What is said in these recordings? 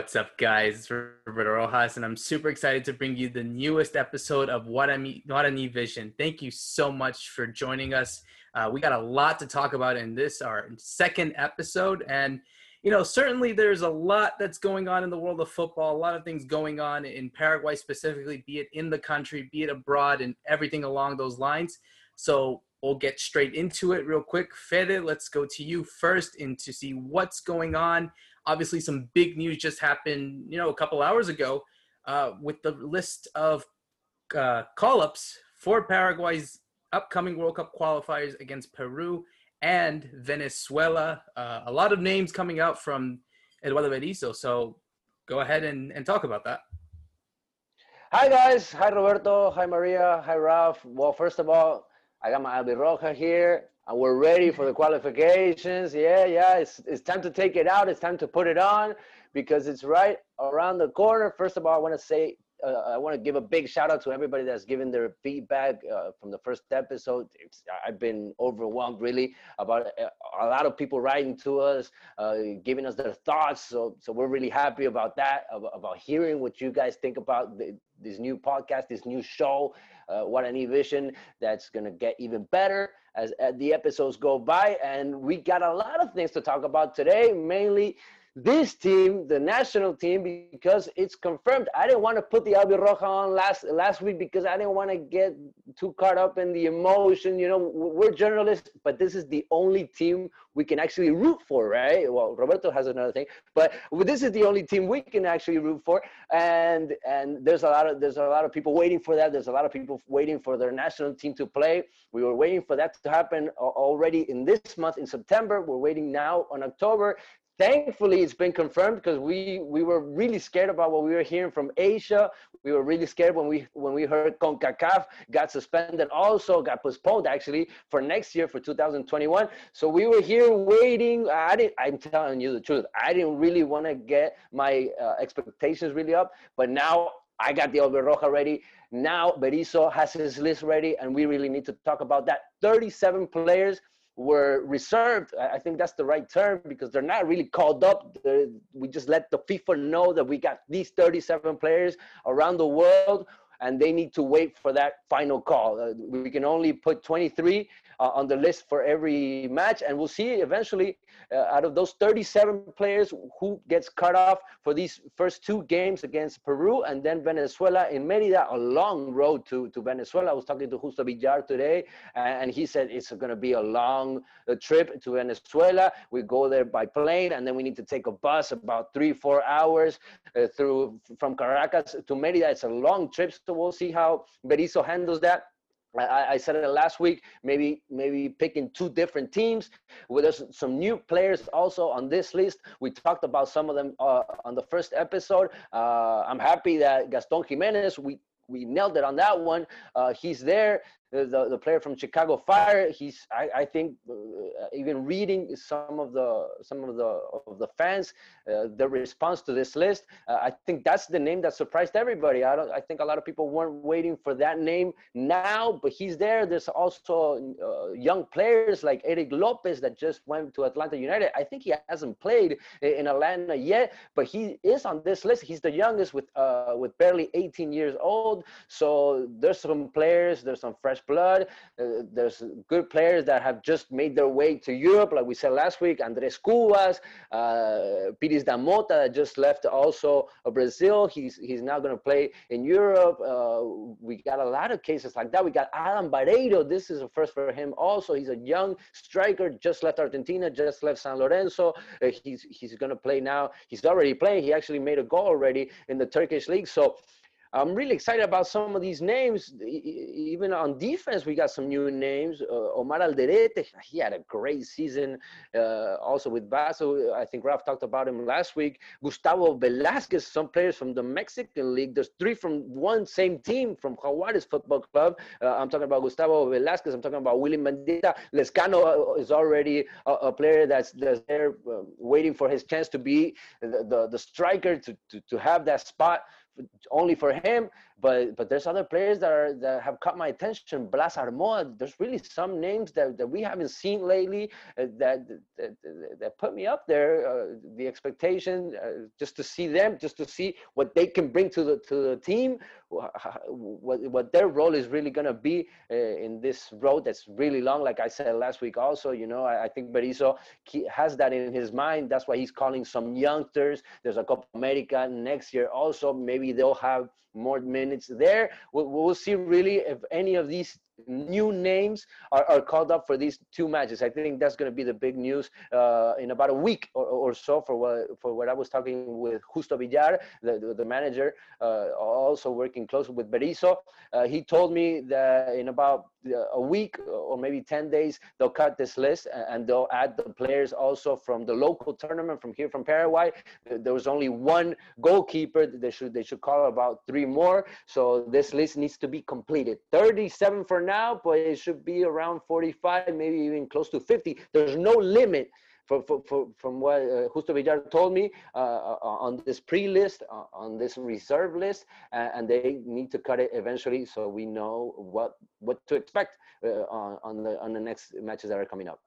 What's up, guys? It's Roberto Rojas, and I'm super excited to bring you the newest episode of Guarani, Guarani Vision. Thank you so much for joining us. Uh, we got a lot to talk about in this, our second episode. And, you know, certainly there's a lot that's going on in the world of football, a lot of things going on in Paraguay specifically, be it in the country, be it abroad, and everything along those lines. So we'll get straight into it real quick. Fede, let's go to you first and to see what's going on obviously some big news just happened, you know, a couple hours ago uh, with the list of uh, call-ups for Paraguay's upcoming World Cup qualifiers against Peru and Venezuela. Uh, a lot of names coming out from Eduardo Berizzo. So go ahead and, and talk about that. Hi guys. Hi Roberto. Hi Maria. Hi Ralph. Well, first of all, I got my Albirroja here and we're ready for the qualifications. Yeah, yeah, it's, it's time to take it out. It's time to put it on because it's right around the corner. First of all, I want to say, uh, I want to give a big shout out to everybody that's given their feedback uh, from the first episode. It's, I've been overwhelmed really about a, uh, a lot of people writing to us, uh, giving us their thoughts. So, so we're really happy about that, about, about hearing what you guys think about the, this new podcast, this new show, uh, Guarani Vision, that's going to get even better as, as the episodes go by. And we got a lot of things to talk about today, mainly this team, the national team, because it's confirmed. I didn't want to put the Albirroja on last last week because I didn't want to get too caught up in the emotion. You know, we're journalists, but this is the only team we can actually root for, right? Well, Roberto has another thing, but this is the only team we can actually root for, and and there's a lot of there's a lot of people waiting for that. There's a lot of people waiting for their national team to play. We were waiting for that to happen already in this month in September. We're waiting now on October thankfully it's been confirmed because we we were really scared about what we were hearing from asia we were really scared when we when we heard concacaf got suspended also got postponed actually for next year for 2021 so we were here waiting i didn't i'm telling you the truth i didn't really want to get my uh, expectations really up but now I got the Albirroja ready. Now Berizzo has his list ready, and we really need to talk about that. 37 players were reserved. I think that's the right term because they're not really called up. we just let the FIFA know that we got these 37 players around the world and they need to wait for that final call. Uh, we can only put 23 uh, on the list for every match, and we'll see eventually uh, out of those 37 players who gets cut off for these first two games against Peru and then Venezuela in Merida, a long road to, to Venezuela. I was talking to Justo Villar today, and he said it's going to be a long uh, trip to Venezuela. We go there by plane, and then we need to take a bus about three, four hours uh, through from Caracas to Merida. It's a long trip, so we'll see how Berizzo handles that. I, I, said it last week. Maybe maybe picking two different teams. Well, there's some new players also on this list. We talked about some of them uh, on the first episode. Uh, I'm happy that Gaston Gimenez. We we nailed it on that one. Uh, he's there the, the player from Chicago Fire. He's I, I think uh, even reading some of the some of the of the fans, uh, the response to this list. Uh, I think that's the name that surprised everybody. I don't. I think a lot of people weren't waiting for that name now, but he's there. There's also uh, young players like Erik Lopez that just went to Atlanta United. I think he hasn't played in Atlanta yet, but he is on this list. He's the youngest with uh, with barely 18 years old. So there's some players. There's some fresh fresh blood. Uh, there's good players that have just made their way to Europe, like we said last week. Andres Cubas, uh, Piris da Motta that just left also Brazil. He's he's now going to play in Europe. Uh, we got a lot of cases like that. We got Adam Bareiro. This is a first for him. Also, he's a young striker, just left Argentina, just left San Lorenzo. Uh, he's he's going to play now. He's already playing. He actually made a goal already in the Turkish league. So I'm really excited about some of these names. Even on defense, we got some new names. Uh, Omar Alderete, he had a great season. Uh, also with Basel, I think Ralph talked about him last week. Gustavo Velasquez, some players from the Mexican League. There's three from one same team from Jaguares Football Club. Uh, I'm talking about Gustavo Velasquez. I'm talking about William Mendieta. Lezcano uh, is already a, a player that's, that's there uh, waiting for his chance to be the, the, the striker to, to, to have that spot only for him. But but there's other players that are that have caught my attention. Blas Armoa. There's really some names that, that we haven't seen lately uh, that, that, that put me up there. Uh, the expectation uh, just to see them, just to see what they can bring to the to the team, what what their role is really to be uh, in this road that's really long. Like I said last week, also, you know, I, I think Berizzo has that in his mind. That's why he's calling some youngsters. There's a Copa America next year also. Maybe they'll have more minutes there. We'll, we'll see really if any of these new names are, are called up for these two matches. I think that's going to be the big news uh, in about a week or, or, so for what for what I was talking with Justo Villar, the, the manager, uh, also working closely with Berizzo. Uh, he told me that in about a week or maybe 10 days, they'll cut this list and they'll add the players also from the local tournament from here from Paraguay. There was only one goalkeeper. They should they should call about three more. So this list needs to be completed. 37 for now, but it should be around 45, maybe even close to 50. There's no limit for, for, for, from what uh, Justo Villar told me uh, uh on this pre-list, uh, on this reserve list, and they need to cut it eventually so we know what what to expect uh, on, on the on the next matches that are coming up.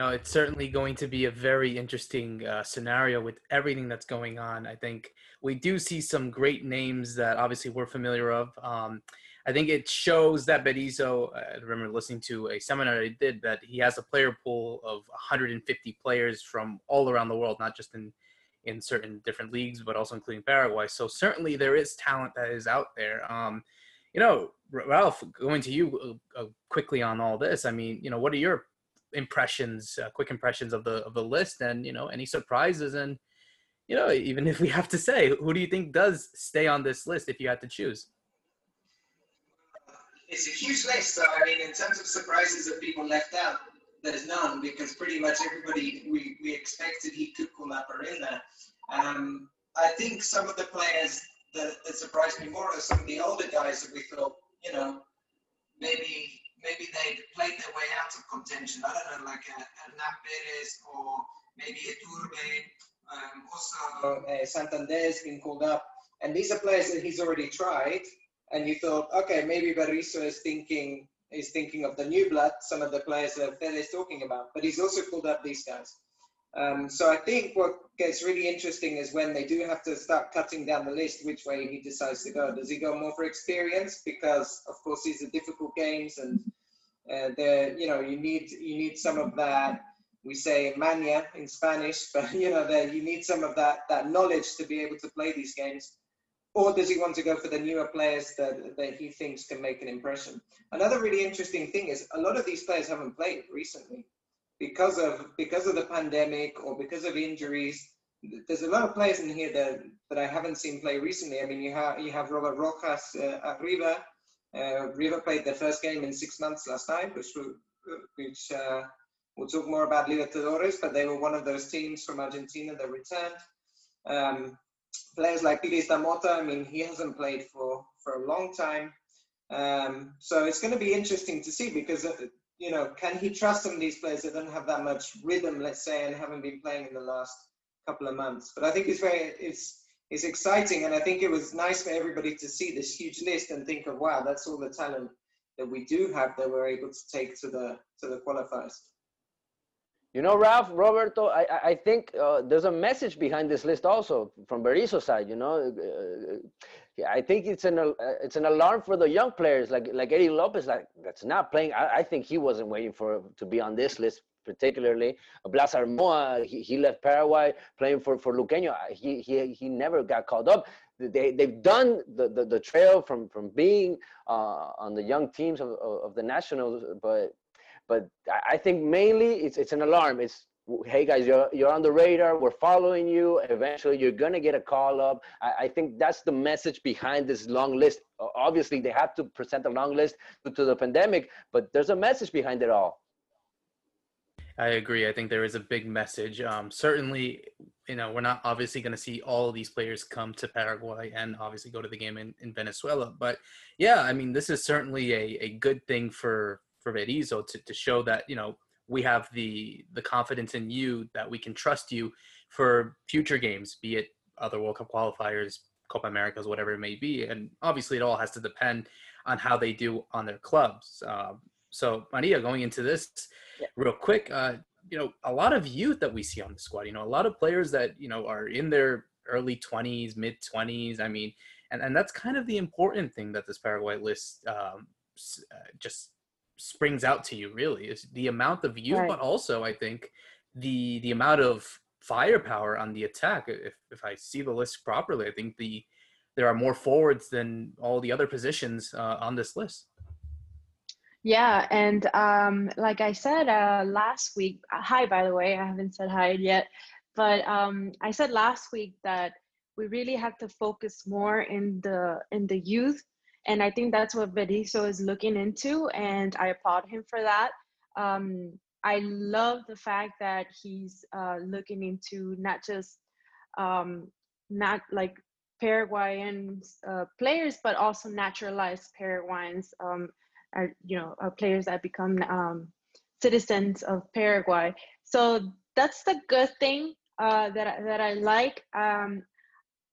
No, it's certainly going to be a very interesting uh, scenario with everything that's going on. I think we do see some great names that obviously we're familiar of. Um, I think it shows that Berizzo, I remember listening to a seminar he did that he has a player pool of 150 players from all around the world, not just in in certain different leagues, but also including Paraguay. So certainly there is talent that is out there. Um, you know, Ralph, going to you uh, uh, quickly on all this. I mean, you know, what are your impressions, uh, quick impressions of the of the list, and you know, any surprises, and you know, even if we have to say, who do you think does stay on this list if you had to choose? It's a huge list. So I mean, in terms of surprises that people left out, there's none because pretty much everybody we, we expected he could pull up are in there. Um, I think some of the players that, that surprised me more are some of the older guys that we thought, you know, maybe maybe they played their way out of contention. I don't know, like a, a Perez or maybe a. Um, also, uh, Santander has been called up. And these are players that he's already tried and you thought, okay, maybe Berizzo is thinking is thinking of the new blood, some of the players that is talking about, but he's also called up these guys. Um, so I think what gets really interesting is when they do have to start cutting down the list, which way he decides to go. Does he go more for experience? Because of course these are difficult games, and uh, you know you need you need some of that. We say maña in Spanish, but you know that you need some of that that knowledge to be able to play these games or does he want to go for the newer players that, that he thinks can make an impression? Another really interesting thing is a lot of these players haven't played recently because of because of the pandemic or because of injuries. There's a lot of players in here that, that I haven't seen play recently. I mean, you have you have Robert Rojas uh, at River. Uh, River played their first game in six months last night, which which uh, we'll talk more about Libertadores, but they were one of those teams from Argentina that returned. Um, players like Piris da Motta, I mean, he hasn't played for, for a long time. Um, so it's going to be interesting to see because, uh, you know, can he trust some of these players that don't have that much rhythm, let's say, and haven't been playing in the last couple of months? But I think it's very, it's, it's exciting. And I think it was nice for everybody to see this huge list and think of, wow, that's all the talent that we do have that we're able to take to the, to the qualifiers. You know, Ralph, Roberto, I, I think uh, there's a message behind this list also from Berizzo's side. You know, uh, I think it's an uh, it's an alarm for the young players like like Eddie Lopez, like that's not playing. I, I think he wasn't waiting for to be on this list particularly. Blas Armoa, he, he left Paraguay playing for for Luqueño. He he he never got called up. They they've done the the, the trail from from being uh, on the young teams of, of the nationals, but but I think mainly it's it's an alarm. It's hey guys, you're you're on the radar. We're following you. Eventually, you're gonna get a call up. I, I think that's the message behind this long list. Obviously, they have to present a long list due to the pandemic, but there's a message behind it all. I agree. I think there is a big message. Um, certainly, you know, we're not obviously going to see all of these players come to Paraguay and obviously go to the game in, in Venezuela. But yeah, I mean, this is certainly a, a good thing for for Berizzo to, to show that you know we have the the confidence in you that we can trust you for future games, be it other World Cup qualifiers, Copa Americas, whatever it may be. And obviously, it all has to depend on how they do on their clubs. Um, so, Maria, going into this yeah. real quick, uh, you know, a lot of youth that we see on the squad. You know, a lot of players that you know are in their early 20s, mid 20s. I mean, and and that's kind of the important thing that this Paraguay list um, uh, just springs out to you. Really, is the amount of youth, right. but also I think the the amount of firepower on the attack. If if I see the list properly, I think the there are more forwards than all the other positions uh, on this list. Yeah, and um, like I said uh, last week, uh, hi by the way, I haven't said hi yet, but um, I said last week that we really have to focus more in the in the youth, and I think that's what Berizzo is looking into, and I applaud him for that. Um, I love the fact that he's uh, looking into not just um, not like Paraguayan uh, players, but also naturalized Paraguayans, um, are, you know, uh, players that become um, citizens of Paraguay. So that's the good thing uh, that that I like. Um,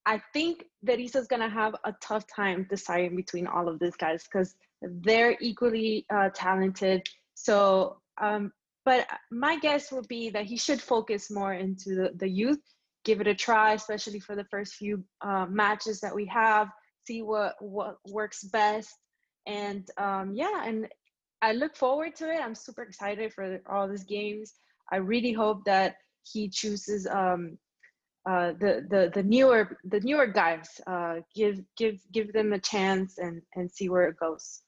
I think that Isa's gonna have a tough time deciding between all of these guys because they're equally uh, talented. So um, but my guess would be that he should focus more into the, the youth, give it a try, especially for the first few uh, matches that we have, see what what works best, and um, yeah, and I look forward to it. I'm super excited for all these games. I really hope that he chooses um, uh, the the the newer the newer guys. Uh, give give give them a chance and and see where it goes.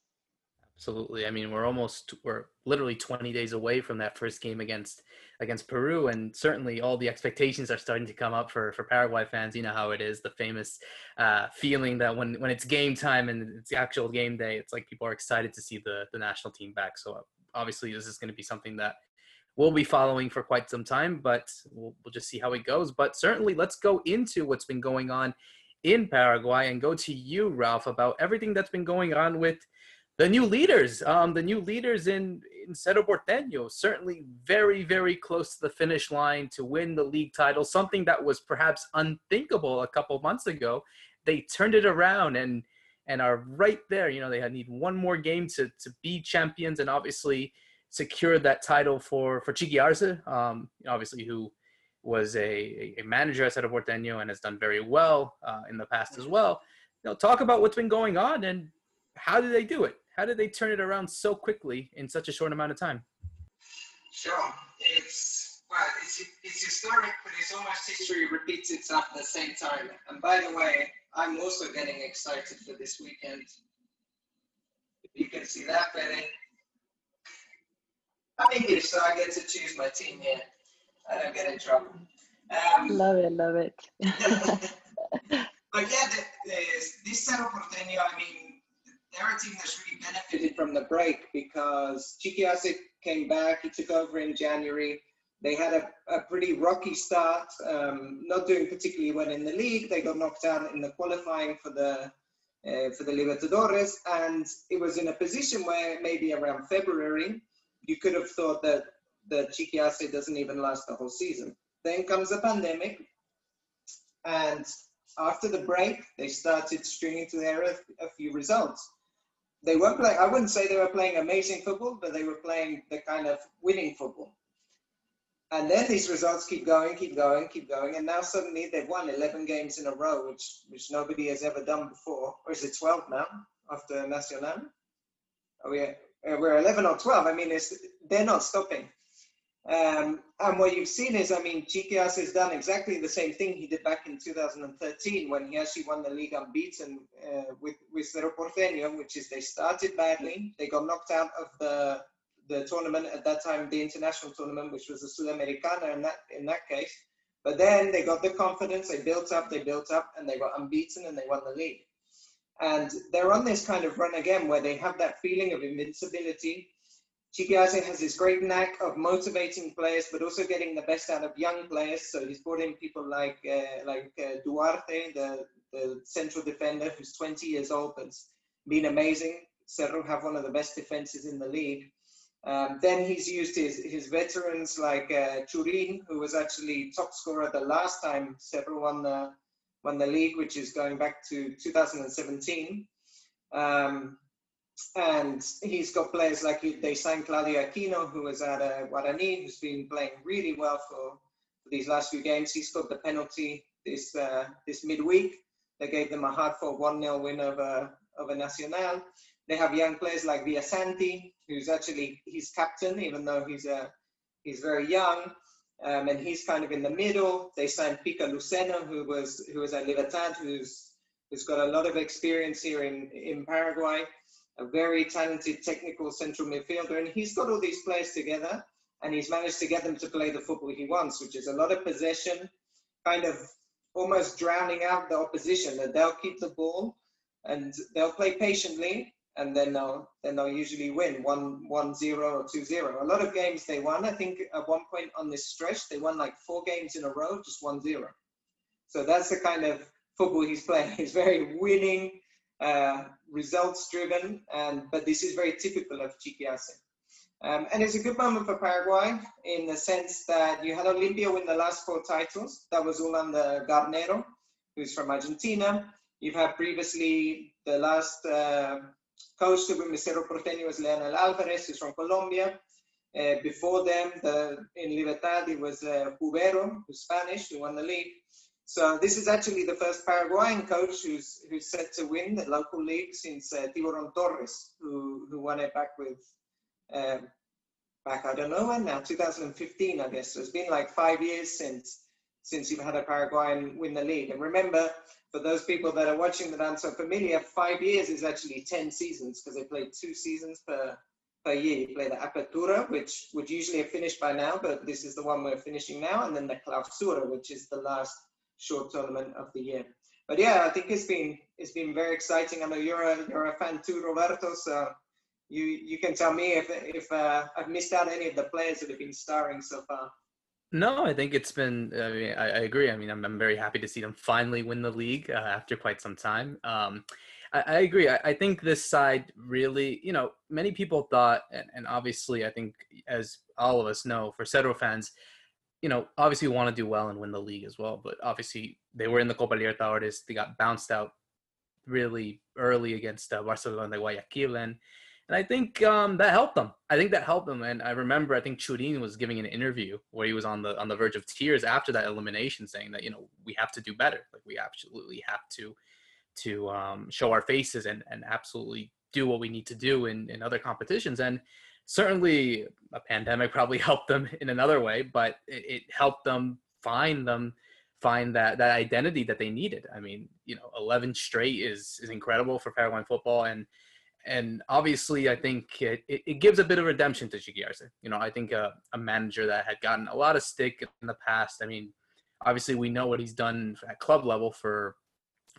Absolutely. I mean, we're almost we're literally 20 days away from that first game against against Peru, and certainly all the expectations are starting to come up for for Paraguay fans. You know how it is, the famous uh, feeling that when when it's game time and it's the actual game day, it's like people are excited to see the the national team back. So obviously, this is going to be something that we'll be following for quite some time, but we'll, we'll just see how it goes. But certainly, let's go into what's been going on in Paraguay and go to you, Ralph, about everything that's been going on with the new leaders, um, the new leaders in, in Cerro Porteño, certainly very, very close to the finish line to win the league title, something that was perhaps unthinkable a couple months ago. They turned it around and and are right there. You know, they need one more game to to be champions and obviously secure that title for for Chiqui Arce, um, obviously who was a, a manager at Cerro Porteño and has done very well uh, in the past as well. You know, talk about what's been going on and how did they do it? How did they turn it around so quickly in such a short amount of time? Sure, it's well, it's it's historic, but it's almost history repeats itself at the same time. And by the way, I'm also getting excited for this weekend. If You can see that, Betty. I'm English, so I get to choose my team here. I don't get in trouble. Um, love it, love it. but yeah, the, the, this Cerro Porteño, I mean, they're a team that's really benefited from the break because Chiqui Arce came back. He took over in January. They had a, a pretty rocky start, um, not doing particularly well in the league. They got knocked out in the qualifying for the uh, for the Libertadores, and it was in a position where maybe around February you could have thought that the Chiqui Arce doesn't even last the whole season. Then comes the pandemic, and after the break, they started stringing together a, a few results they weren't playing. I wouldn't say they were playing amazing football, but they were playing the kind of winning football. And then these results keep going, keep going, keep going, and now suddenly they've won 11 games in a row, which which nobody has ever done before. Or is it 12 now after Nacional? Are we, we're 11 or 12. I mean, they're not stopping. Um, and what you've seen is, I mean, Arce has done exactly the same thing he did back in 2013 when he actually won the league unbeaten uh, with, with Cerro Porteño, which is they started badly. They got knocked out of the, the tournament at that time, the international tournament, which was the Sudamericana in that, in that case. But then they got the confidence, they built up, they built up, and they got unbeaten and they won the league. And they're on this kind of run again where they have that feeling of invincibility Chiqui has this great knack of motivating players, but also getting the best out of young players. So he's brought in people like uh, like uh, Duarte, the, the central defender, who's 20 years old, but's been amazing. Cerro have one of the best defenses in the league. Um, then he's used his, his veterans like uh, Churin, who was actually top scorer the last time Cerro won the won the league, which is going back to 2017. Um, and he's got players like they signed Claudio Aquino, who was at uh, Guarani, who's been playing really well for, for, these last few games. He scored the penalty this uh, this midweek. They gave them a hard fought 1 0 win over, over Nacional. They have young players like Villasanti, who's actually he's captain, even though he's a uh, he's very young. Um, and he's kind of in the middle. They signed Pica Lucena, who was who was at Libertad, who's who's got a lot of experience here in in Paraguay a very talented technical central midfielder, and he's got all these players together, and he's managed to get them to play the football he wants, which is a lot of possession, kind of almost drowning out the opposition. That they'll keep the ball, and they'll play patiently, and then they'll then they'll usually win one one zero or two zero. A lot of games they won. I think at one point on this stretch they won like four games in a row, just one zero. So that's the kind of football he's playing. He's very winning uh, results driven, and but this is very typical of Chiqui Arce. Um, and it's a good moment for Paraguay in the sense that you had Olimpia win the last four titles. That was all under Garnero, who's from Argentina. You've had previously the last uh, coach to win Cerro Porteño was Leonel Alvarez, who's from Colombia. Uh, before them, the, in Libertad, it was uh, Jubero, who's Spanish, who won the league. So this is actually the first Paraguayan coach who's who's set to win the local league since uh, Tiburon Torres, who who won it back with um, back I don't know when now 2015 I guess. So it's been like five years since since you've had a Paraguayan win the league. And remember, for those people that are watching that aren't so familiar, five years is actually ten seasons because they play two seasons per per year. You play the Apertura, which would usually have finished by now, but this is the one we're finishing now, and then the Clausura, which is the last short tournament of the year. But yeah, I think it's been it's been very exciting. I know you're a you're a fan too, Roberto. So you you can tell me if if uh, I've missed out any of the players that have been starring so far. No, I think it's been. I mean, I, I agree. I mean, I'm, I'm very happy to see them finally win the league uh, after quite some time. Um, I, I, agree. I, I, think this side really, you know, many people thought, and, and obviously, I think as all of us know, for Cerro fans, you know, obviously want to do well and win the league as well. But obviously, they were in the Copa Libertadores. They got bounced out really early against uh, Barcelona de Guayaquil, and and I think um, that helped them. I think that helped them. And I remember, I think Churin was giving an interview where he was on the on the verge of tears after that elimination, saying that you know we have to do better. Like we absolutely have to to um, show our faces and and absolutely do what we need to do in in other competitions. And certainly a pandemic probably helped them in another way, but it, it helped them find them find that that identity that they needed. I mean, you know, 11 straight is is incredible for Paraguayan football, and and obviously, I think it, it, gives a bit of redemption to Chiqui Arce. You know, I think a, a, manager that had gotten a lot of stick in the past. I mean, obviously, we know what he's done at club level for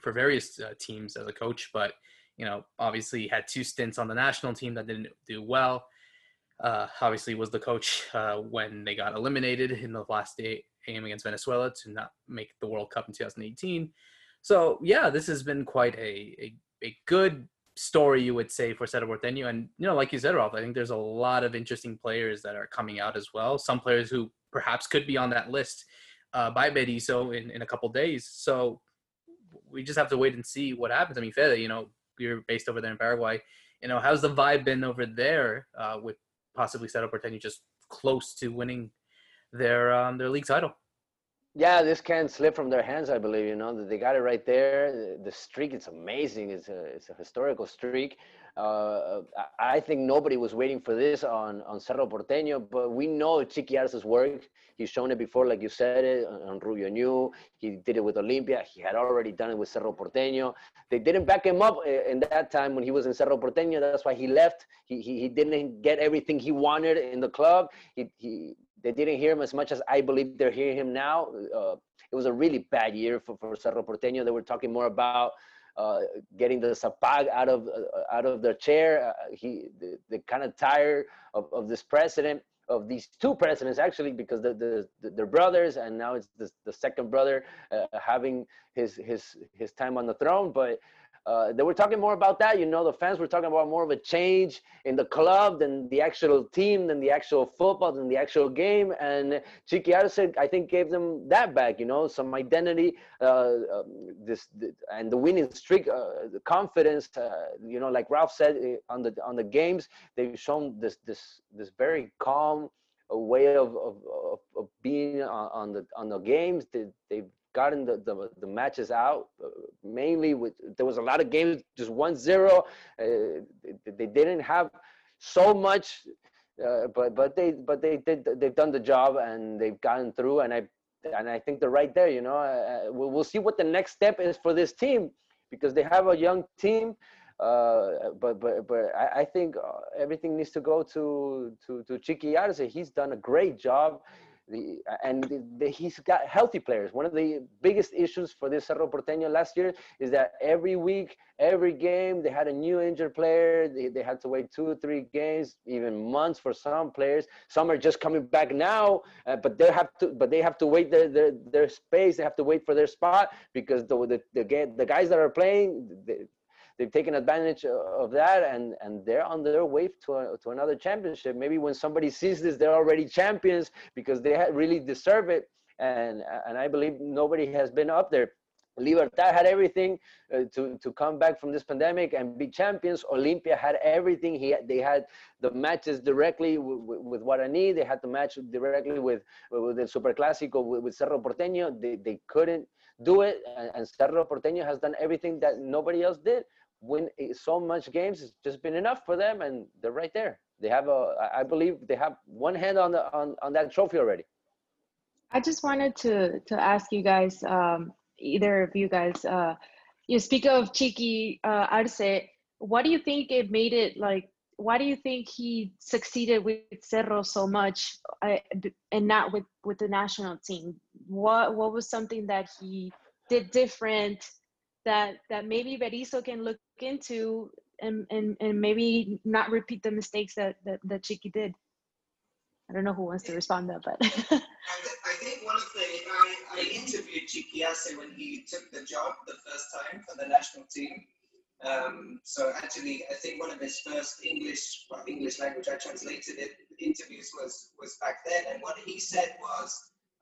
for various uh, teams as a coach, but you know, obviously, had two stints on the national team that didn't do well uh, obviously was the coach uh, when they got eliminated in the last day, game against Venezuela to not make the World Cup in 2018. So yeah, this has been quite a, a, a good story, you would say, for Cerro Porteño. And you know, like you said, Ralph, I think there's a lot of interesting players that are coming out as well. Some players who perhaps could be on that list uh, by Berizzo in, in a couple days. So we just have to wait and see what happens. I mean, Fede, you know, you're based over there in Paraguay. You know, how's the vibe been over there uh, with possibly Cerro Porteño just close to winning their um, their league title. Yeah, this can't slip from their hands. I believe you know they got it right there. The streak, it's amazing. It's a it's a historical streak. Uh, I think nobody was waiting for this on on Cerro Porteño, but we know Chiqui Arce's work. He's shown it before, like you said it on Rubio Ñu. He did it with Olimpia. He had already done it with Cerro Porteño. They didn't back him up uh, in that time when he was in Cerro Porteño. That's why he left. He he, he didn't get everything he wanted in the club. He he they didn't hear him as much as I believe they're hearing him now. Uh, it was a really bad year for, for Cerro Porteño. They were talking more about uh, getting the Zapag out of uh, out of their chair. Uh, he they, kind of tired of, of this president of these two presidents actually because the, the, the they're brothers and now it's the, the second brother uh, having his his his time on the throne but uh, they were talking more about that. You know, the fans were talking about more of a change in the club than the actual team, than the actual football, than the actual game. And Chiqui Arce, I think, gave them that back. You know, some identity, uh, um, this, and the winning streak, uh, the confidence. Uh, you know, like Ralph said uh, on the on the games, they've shown this this this very calm way of of, of, being on, on the on the games. They, they've gotten the, the, the matches out uh, mainly with there was a lot of games just one zero uh, they, they, didn't have so much uh, but but they but they did they've done the job and they've gotten through and I and I think they're right there you know uh, we'll, we'll see what the next step is for this team because they have a young team uh, but but but I, I think uh, everything needs to go to to to Chiqui Arce. He's done a great job. The, and the, the, he's got healthy players. One of the biggest issues for this Cerro Porteño last year is that every week, every game, they had a new injured player. They, they had to wait two three games, even months for some players. Some are just coming back now, uh, but they have to, but they have to wait their, their, their space. They have to wait for their spot because the the, the, the guys that are playing, they, they've taken advantage of that and and they're on their way to a, to another championship maybe when somebody sees this they're already champions because they really deserve it and and i believe nobody has been up there Libertad had everything uh, to, to come back from this pandemic and be champions. Olimpia had everything. He they had the matches directly with, with Guarani. They had the match directly with, with the Super Clásico with, with Cerro Porteño. They, they couldn't do it. And, and Cerro Porteño has done everything that nobody else did win so much games it's just been enough for them and they're right there. They have a i believe they have one hand on the on, on that trophy already. I just wanted to to ask you guys um either of you guys uh you speak of Chiqui uh arce what do you think it made it like why do you think he succeeded with cerro so much uh, and not with with the national team? What what was something that he did different that that maybe Berizzo can look into and, and, and maybe not repeat the mistakes that, that, that did. I don't know who wants to respond to that, but. I think one of the, I, I interviewed when he took the job the first time for the national team. Um, so actually, I think one of his first English, well, English language, I translated it, interviews was, was back then. And what he said was,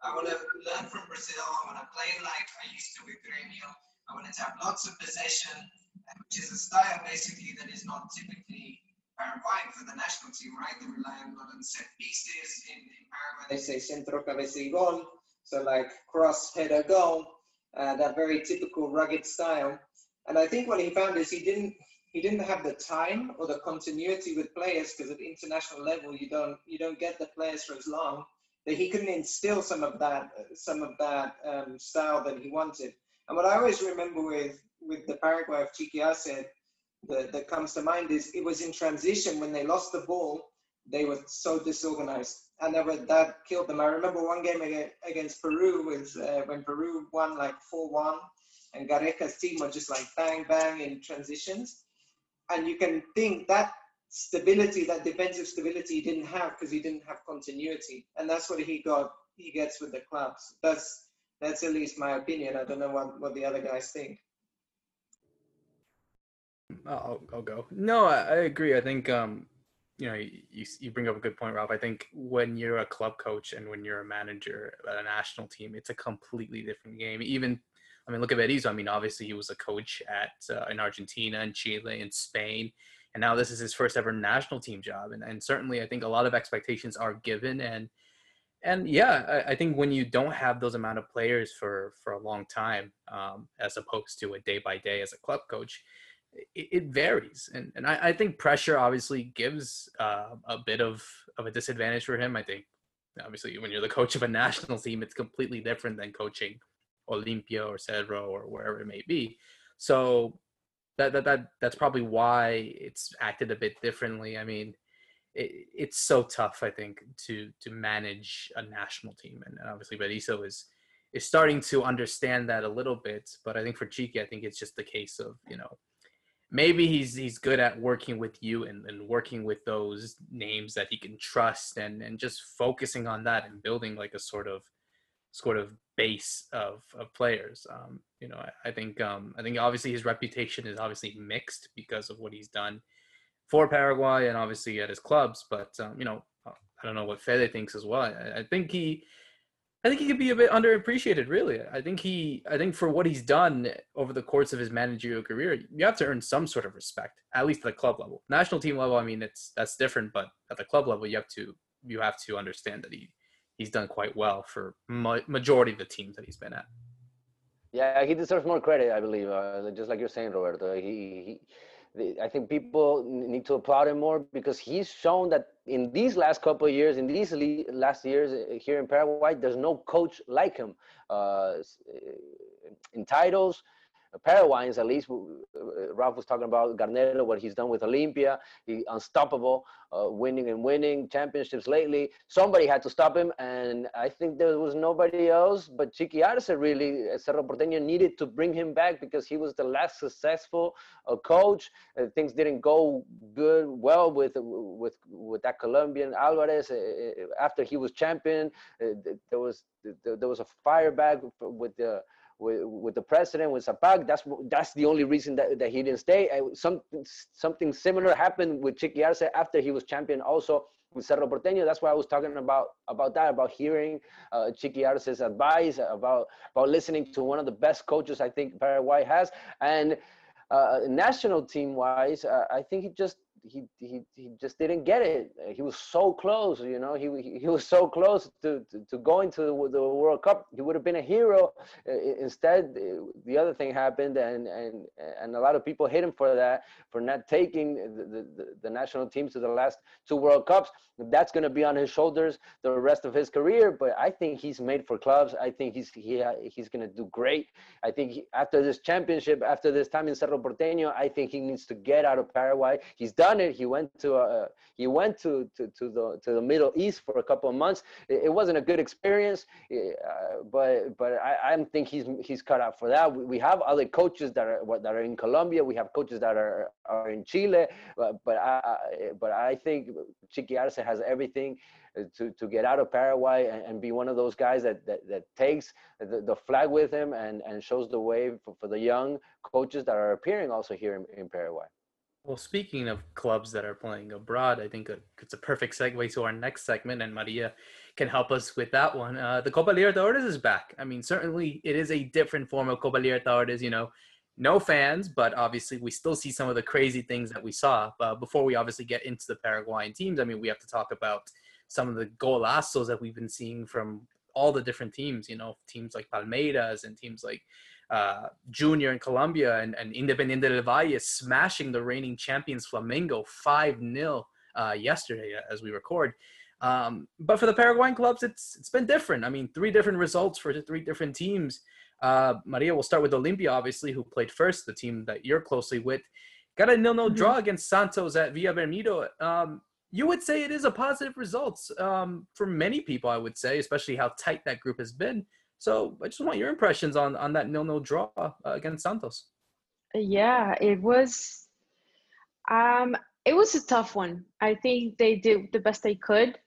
I want to learn from Brazil. I want to play like I used to with Grêmio. I want to have lots of possession which is a style basically that is not typically Paraguayan for the national team, right? They rely a lot on set pieces. In, in Paraguay, they say centro cabeza y gol, so like cross, header, goal, uh, that very typical rugged style. And I think what he found is he didn't he didn't have the time or the continuity with players because at international level you don't you don't get the players for as long that he couldn't instill some of that some of that um, style that he wanted. And what I always remember with with the Paraguay of Chiqui Arce that, that comes to mind is it was in transition when they lost the ball, they were so disorganized. And never, that killed them. I remember one game against Peru was uh, when Peru won like 4-1 and Gareca's team were just like bang, bang in transitions. And you can think that stability, that defensive stability he didn't have because he didn't have continuity. And that's what he got, he gets with the clubs. That's, that's at least my opinion. I don't know what, what the other guys think. I'll, I'll go. No, I, I agree. I think um, you know you you bring up a good point, Ralph. I think when you're a club coach and when you're a manager at a national team, it's a completely different game. Even I mean, look at Berizzo. I mean, obviously he was a coach at uh, in Argentina and Chile and Spain, and now this is his first ever national team job. And and certainly, I think a lot of expectations are given. And and yeah, I, I think when you don't have those amount of players for for a long time, um, as opposed to a day by day as a club coach, it, it varies, and and I, I, think pressure obviously gives uh, a bit of of a disadvantage for him. I think obviously when you're the coach of a national team, it's completely different than coaching Olimpia or Cerro or wherever it may be. So that that, that that's probably why it's acted a bit differently. I mean. It, it's so tough, I think, to to manage a national team, and, and obviously Berizzo is is starting to understand that a little bit. But I think for Chiqui, I think it's just the case of you know maybe he's he's good at working with you and, and working with those names that he can trust and and just focusing on that and building like a sort of sort of base of, of players. Um, you know, I, I think um, I think obviously his reputation is obviously mixed because of what he's done for Paraguay and obviously at his clubs. But um, you know, I don't know what Fede thinks as well. I, I, think he, I think he could be a bit underappreciated. Really, I think he, I think for what he's done over the course of his managerial career, you have to earn some sort of respect, at least at the club level. National team level, I mean, it's that's different, but at the club level, you have to you have to understand that he he's done quite well for ma- majority of the teams that he's been at. Yeah, he deserves more credit, I believe. Uh, just like you're saying, Roberto, he, he, I think people need to applaud him more because he's shown that in these last couple of years, in these last years uh, here in Paraguay, there's no coach like him. Uh, in titles, Paraguayans, at least, uh, Ralph was talking about Garnero, what he's done with Olimpia. He unstoppable, uh, winning and winning championships lately. Somebody had to stop him, and I think there was nobody else but Chiqui Arce. Really, uh, Cerro Porteño needed to bring him back because he was the last successful uh, coach. Uh, things didn't go good, well with with with that Colombian Alvarez. Uh, after he was champion, there was there was a fire back with the with, with the president, with Zapag. That's that's the only reason that, that he didn't stay. Some, something similar happened with Chiqui Arce after he was champion also with Cerro Porteño. That's why I was talking about about that, about hearing uh, Chiqui Arce's advice, about about listening to one of the best coaches I think Paraguay has. And uh, national team wise, uh, I think he just he, he he just didn't get it. He was so close, you know. He he was so close to to, to going to the, World Cup. He would have been a hero. Uh, instead, uh, the other thing happened, and and and a lot of people hate him for that, for not taking the the, the national team to the last two World Cups. That's going to be on his shoulders the rest of his career. But I think he's made for clubs. I think he's he he's going to do great. I think after this championship, after this time in Cerro Porteño, I think he needs to get out of Paraguay. He's done it. He went to uh, he went to, to, to the to the Middle East for a couple of months. It, it wasn't a good experience, uh, but but I, I think he's he's cut out for that. We, we, have other coaches that are that are in Colombia. We have coaches that are are in Chile. But but I but I think Chiqui Arce has everything to, to get out of Paraguay and, and be one of those guys that, that, that takes the, the flag with him and, and shows the way for, for the young coaches that are appearing also here in, in Paraguay. Well, speaking of clubs that are playing abroad, I think it's a perfect segue to our next segment, and Maria can help us with that one. Uh, the Copa Libertadores is back. I mean, certainly it is a different form of Copa Libertadores. You know, no fans, but obviously we still see some of the crazy things that we saw. But before we obviously get into the Paraguayan teams, I mean, we have to talk about some of the golazos that we've been seeing from all the different teams. You know, teams like Palmeiras and teams like uh, Junior in Colombia and, and Independiente del Valle smashing the reigning champions Flamengo 5 0 uh, yesterday as we record. Um, but for the Paraguayan clubs, it's it's been different. I mean, three different results for three different teams. Uh, Maria, we'll start with Olimpia, obviously, who played first, the team that you're closely with. Got a nil-nil mm-hmm. draw against Santos at Vila Belmiro. Um, you would say it is a positive result um, for many people, I would say, especially how tight that group has been. So I just want your impressions on on that nil-nil draw uh, against Santos. Yeah, it was. Um, it was a tough one. I think they did the best they could,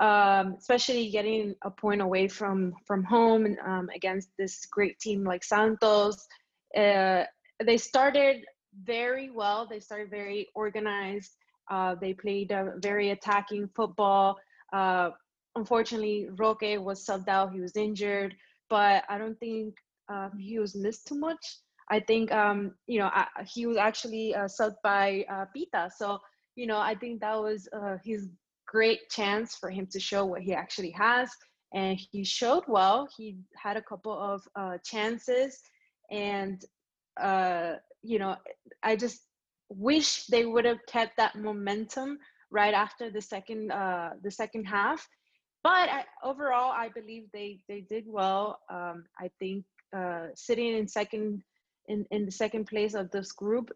um, especially getting a point away from from home um, against this great team like Santos. Uh, they started very well. They started very organized. Uh, they played a very attacking football. Uh, unfortunately, Roque was subbed out. He was injured but I don't think he was missed too much. I think um, you know I, he was actually uh, subbed by uh, Pita, so you know I think that was uh, his great chance for him to show what he actually has, and he showed well. He had a couple of uh, chances, and uh, you know I just wish they would have kept that momentum right after the second uh, the second half but I, overall, I believe they they did well. Um, I think uh, sitting in second in, in the second place of this group,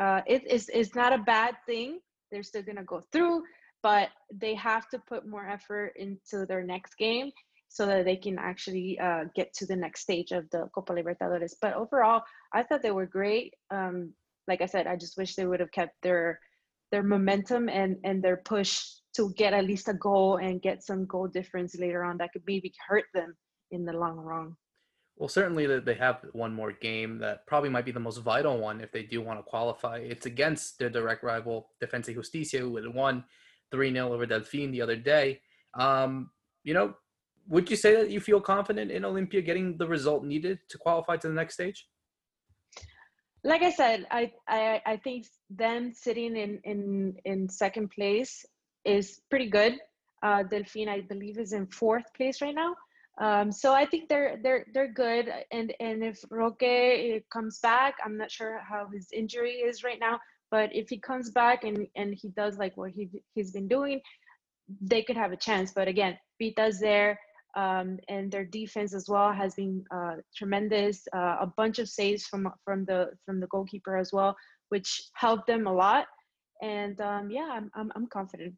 uh, it is is not a bad thing. They're still gonna go through, but they have to put more effort into their next game so that they can actually uh, get to the next stage of the Copa Libertadores. But overall, I thought they were great. Um, like I said, I just wish they would have kept their their momentum and and their push to get at least a goal and get some goal difference later on that could maybe hurt them in the long run. Well, certainly they have one more game that probably might be the most vital one if they do want to qualify. It's against their direct rival, Defensa Justicia, who had won 3 0 over Delfín the other day. Um, you know, would you say that you feel confident in Olimpia getting the result needed to qualify to the next stage? Like I said, I I, I think them sitting in, in in second place is pretty good. Uh, Delfín, I believe, is in fourth place right now. Um, so I think they're they're they're good. And and if Roque eh, comes back, I'm not sure how his injury is right now. But if he comes back and and he does like what he he's been doing, they could have a chance. But again, Pita's there. Um, and their defense as well has been uh, tremendous. Uh, a bunch of saves from from the from the goalkeeper as well, which helped them a lot. And um, yeah, I'm, I'm I'm confident.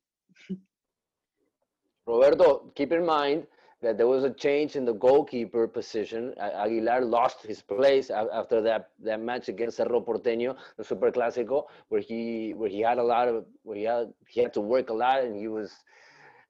Roberto, keep in mind that there was a change in the goalkeeper position. Aguilar lost his place after that, that match against Cerro Porteño, the Super Clásico, where he where he had a lot of where he had he had to work a lot and he was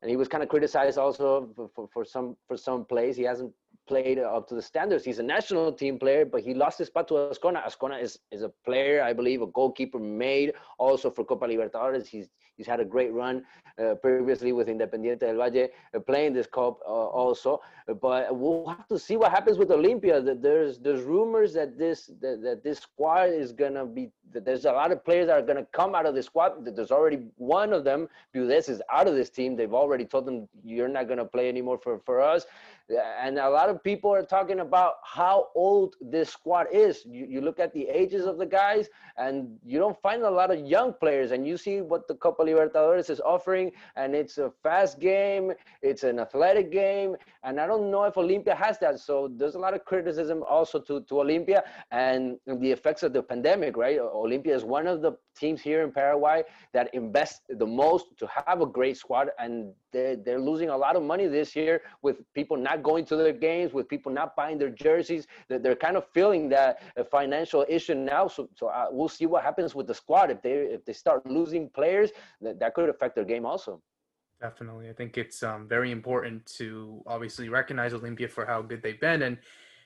and he was kind of criticized also for, for, for some for some plays. He hasn't played up to the standards. He's a national team player, but he lost his spot to Azcona. Azcona is, is a player, I believe, a goalkeeper made also for Copa Libertadores. He's he's had a great run uh, previously with Independiente del Valle, uh, playing this cup uh, also. But we'll have to see what happens with Olimpia. There's there's rumors that this that, that this squad is gonna be. There's a lot of players that are gonna come out of the squad. There's already one of them. Budes is out of this team. They've already told them you're not gonna play anymore for for us and a lot of people are talking about how old this squad is. You, you look at the ages of the guys, and you don't find a lot of young players. And you see what the Copa Libertadores is offering, and it's a fast game, it's an athletic game, and I don't know if Olimpia has that. So there's a lot of criticism also to, to Olimpia and the effects of the pandemic, right? Olimpia is one of the teams here in Paraguay that invest the most to have a great squad, and they're, they're losing a lot of money this year with people not going to their games, with people not buying their jerseys. They're, they're kind of feeling that financial issue now. So, so uh, we'll see what happens with the squad if they if they start losing players. That, that could affect their game also. Definitely, I think it's um, very important to obviously recognize Olimpia for how good they've been, and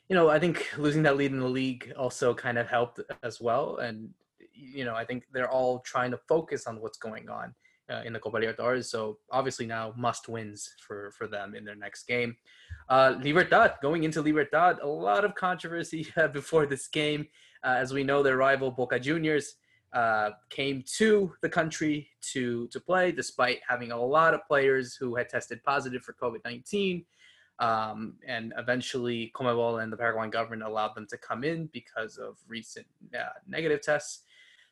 you know I think losing that lead in the league also kind of helped as well. And you know I think they're all trying to focus on what's going on uh, in the Copa Libertadores. So obviously now must wins for for them in their next game. Uh, Libertad going into Libertad, a lot of controversy uh, before this game, uh, as we know their rival Boca Juniors uh, came to the country to to play, despite having a lot of players who had tested positive for COVID nineteen. Um, and eventually, Conmebol and the Paraguayan government allowed them to come in because of recent uh, negative tests.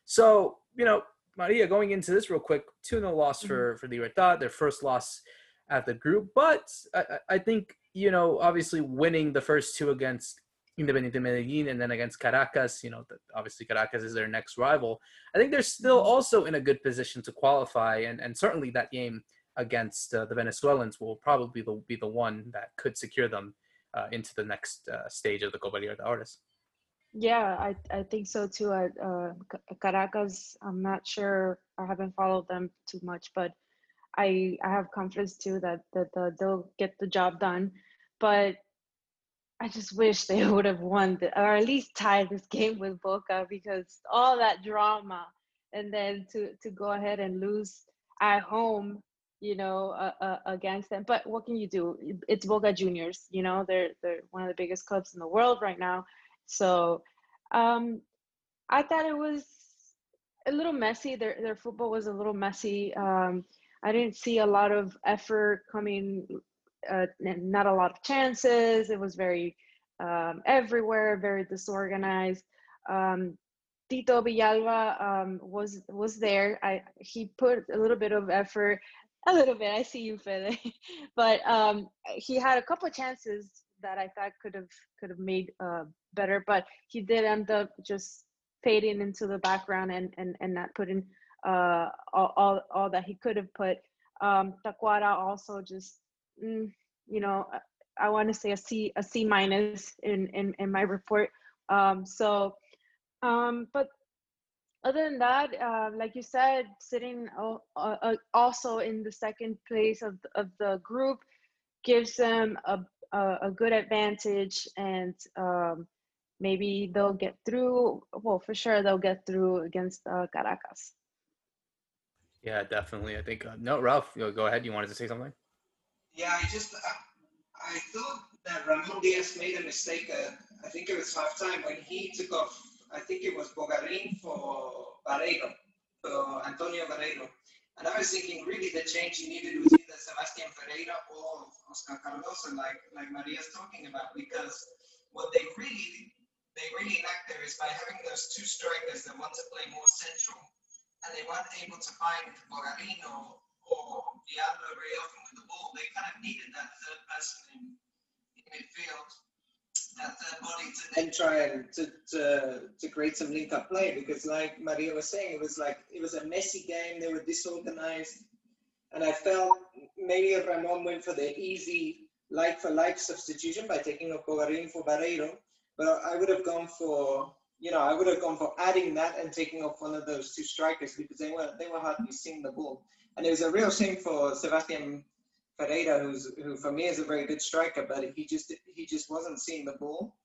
So, you know, Maria, going into this real quick, 2 0 loss mm-hmm. for, for the Libertad, their first loss at the group. But I, I think, you know, obviously winning the first two against Independiente Medellin and then against Caracas, you know, obviously Caracas is their next rival. I think they're still mm-hmm. also in a good position to qualify. And, and certainly that game against uh, the Venezuelans will probably be the, be the one that could secure them uh, into the next uh, stage of the Copa Libertadores. Yeah, I, I think so too. At uh, Caracas, I'm not sure. I haven't followed them too much, but I I have confidence too that that the, they'll get the job done. But I just wish they would have won the, or at least tied this game with Boca because all that drama, and then to to go ahead and lose at home, you know, uh, uh, against them. But what can you do? It's Boca Juniors. You know, they're they're one of the biggest clubs in the world right now so um, I thought it was a little messy. Their their football was a little messy. Um, I didn't see a lot of effort coming, uh, not a lot of chances. It was very um, everywhere, very disorganized. Um, Tito Villalba um, was was there. I he put a little bit of effort, a little bit. I see you, Fede, but um, he had a couple of chances that I thought could have could have made uh, better, but he did end up just fading into the background and and, and not putting uh, all, all, all that he could have put. Um, Tacuara also just mm, you know I, I want to say a C a C minus in, in in my report. Um, so, um, but other than that, uh, like you said, sitting uh, uh, also in the second place of of the group gives them a a, a good advantage, and um, maybe they'll get through. Well, for sure they'll get through against uh, Caracas. Yeah, definitely. I think. Uh, no, Ralph, go ahead. You wanted to say something? Yeah, I just uh, I thought that Ramon Diaz made a mistake. Uh, I think it was halftime when he took off. I think it was Bogarin for Bareiro, for Antonio Bareiro. And I was thinking, really, the change he needed was either Sebastian Ferreira or Oscar Cardozo, like like Maria's talking about, because what they really they really lack there is by having those two strikers that want to play more central, and they weren't able to find Bogarin or Diablo very often with the ball. They kind of needed that third person in, in midfield, that third body to then try and to, to, to create some link up play because like Maria was saying, it was like it was a messy game, they were disorganized. And I felt maybe if Ramon went for the easy like for like substitution by taking off Bogarin for Bareiro. But I would have gone for you know, I would have gone for adding that and taking off one of those two strikers because they were they were hardly seeing the ball. And it was a real shame for Sebastian Ferreira, who's who for me is a very good striker, but he just he just wasn't seeing the ball.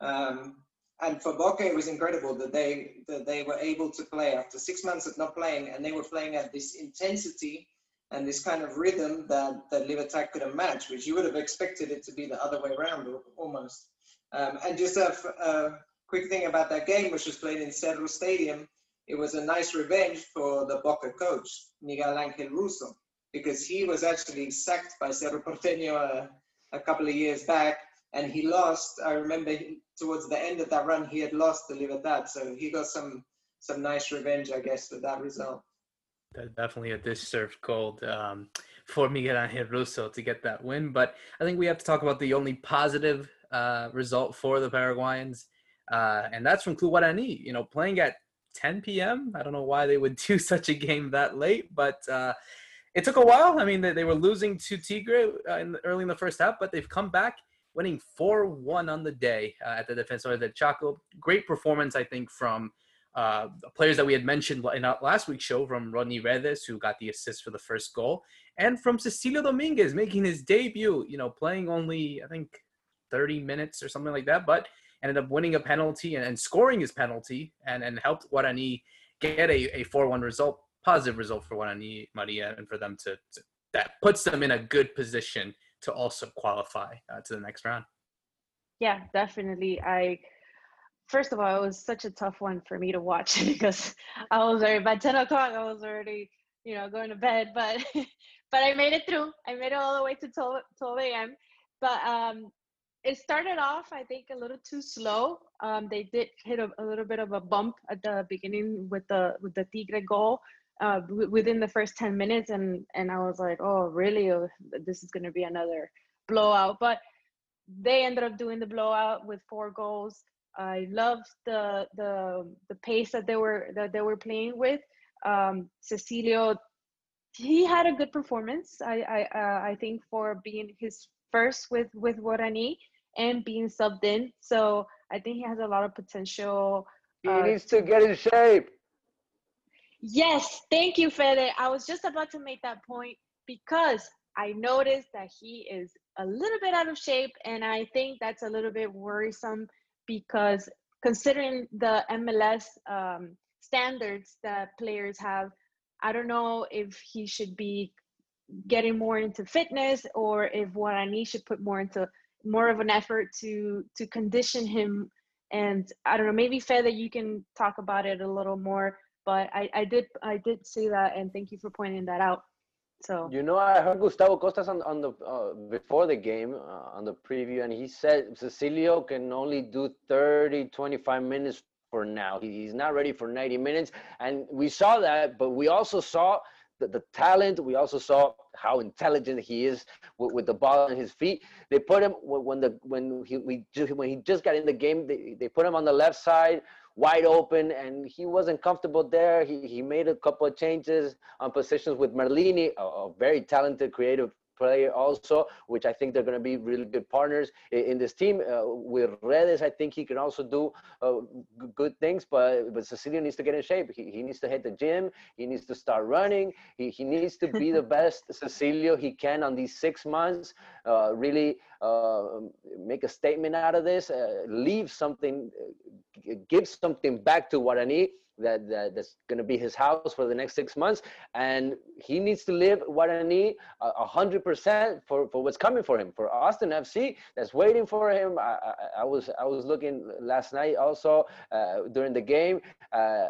Um, and for Boca, it was incredible that they that they were able to play after six months of not playing, and they were playing at this intensity and this kind of rhythm that that Libertad couldn't match, which you would have expected it to be the other way around almost. Um, and just a, quick thing about that game, which was played in Cerro Stadium, it was a nice revenge for the Boca coach, Miguel Angel Russo, because he was actually sacked by Cerro Porteño a, a couple of years back, and he lost. I remember towards the end of that run, he had lost the Libertad, so he got some some nice revenge, I guess, with that result. Definitely a dish served cold um, for Miguel Angel Russo to get that win. But I think we have to talk about the only positive uh, result for the Paraguayans, uh, and that's from Club Guarani. You know, playing at 10 p.m. I don't know why they would do such a game that late, but uh, it took a while. I mean, they, they were losing to Tigre uh, in the, early in the first half, but they've come back, winning 4-1 on the day uh, at the Defensor del Chaco. Great performance, I think, from uh, players that we had mentioned in last week's show, from Rodney Redes, who got the assist for the first goal, and from Cecilio Dominguez making his debut. You know, playing only I think 30 minutes or something like that, but ended up winning a penalty and, and scoring his penalty and, and helped Guarani get a, a 4-1 result, positive result for Guarani Maria and for them to, to that puts them in a good position to also qualify uh, to the next round. Yeah, definitely. I first of all, it was such a tough one for me to watch because I was already by ten o'clock. I was already, you know, going to bed. But but I made it through. I made it all the way to 12, 12 a.m. But um, it started off, I think, a little too slow. Um, they did hit a, a, little bit of a bump at the beginning with the with the Tigre goal uh, w- within the first ten minutes, and and I was like, oh, really? Oh, this is going to be another blowout. But they ended up doing the blowout with four goals. I loved the the the pace that they were that they were playing with. Um, Cecilio, he had a good performance. I I uh, I think for being his first with with Guarani and being subbed in. So I think he has a lot of potential. He uh, needs to get in shape. Yes, thank you, Fede. I was just about to make that point because I noticed that he is a little bit out of shape, and I think that's a little bit worrisome because considering the MLS um, standards that players have, I don't know if he should be getting more into fitness or if Guarani should put more into more of an effort to to condition him. And i don't know maybe that you can talk about it a little more but i i did i did see that and thank you for pointing that out. So. You know i heard gustavo costas on, on the uh, before the game uh, on the preview and he said cecilio can only do 30 25 minutes for now. He's not ready for 90 minutes. And we saw that but we also saw the, the talent. We also saw how intelligent he is with, with the ball on his feet. They put him when the when he we when he just got in the game. They, they put him on the left side, wide open, and he wasn't comfortable there. He he made a couple of changes on positions with Merlini, a, a very talented, creative player also, which I think they're going to be really good partners in, this team. Uh, with Redes, I think he can also do uh, good things, but but Cecilio needs to get in shape. He, he needs to hit the gym. He needs to start running. He, he needs to be the best Cecilio he can on these six months. Uh, really uh, make a statement out of this. Uh, leave something, uh, give something back to Guarani that, that that's going to be his house for the next six months, and he needs to live what Guarani a hundred percent for for what's coming for him for Austin FC that's waiting for him. I, I, I was I was looking last night also uh, during the game uh,